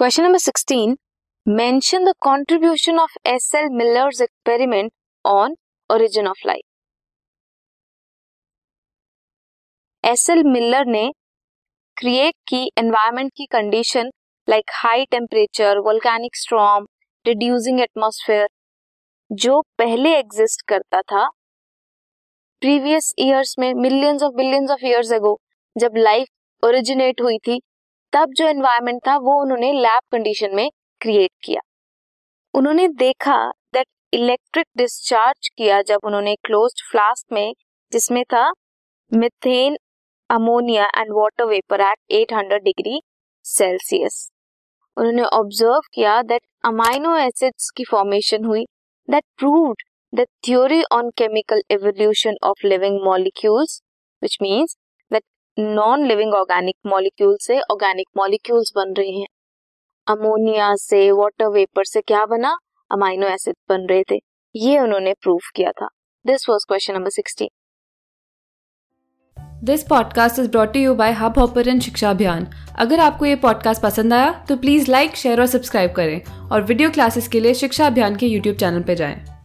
Question number sixteen mention the contribution of S L Miller's experiment on origin of life S L Miller ने create की environment की condition like high temperature volcanic storm reducing atmosphere जो पहले exist करता था previous years में millions of billions of years ago जब life originate हुई थी तब जो एनवायरमेंट था, वो उन्होंने लैब कंडीशन में क्रिएट किया। उन्होंने देखा दैट इलेक्ट्रिक डिस्चार्ज किया जब उन्होंने क्लोज्ड फ्लास्क में, जिसमें था methane ammonia and water vapour at 800 degree Celsius उन्होंने ऑब्ज़र्व किया दैट अमाइनो एसिड्स की फॉर्मेशन हुई that proved the theory on chemical evolution of living molecules which means non living organic molecule से organic molecules बन रहे हैं। Ammonia से water vapour से क्या बना? अमाइनो एसिड बन रहे थे। ये उन्होंने प्रूव किया था। This was question number sixteen this podcast is brought you by hubhopper Shiksha Abhiyan अगर आपको ये पॉडकास्ट पसंद आया तो प्लीज़ लाइक शेयर और सब्सक्राइब करें। और वीडियो क्लासेस के लिए शिक्षा अभियान के यूट्यूब चैनल पर जाएँ।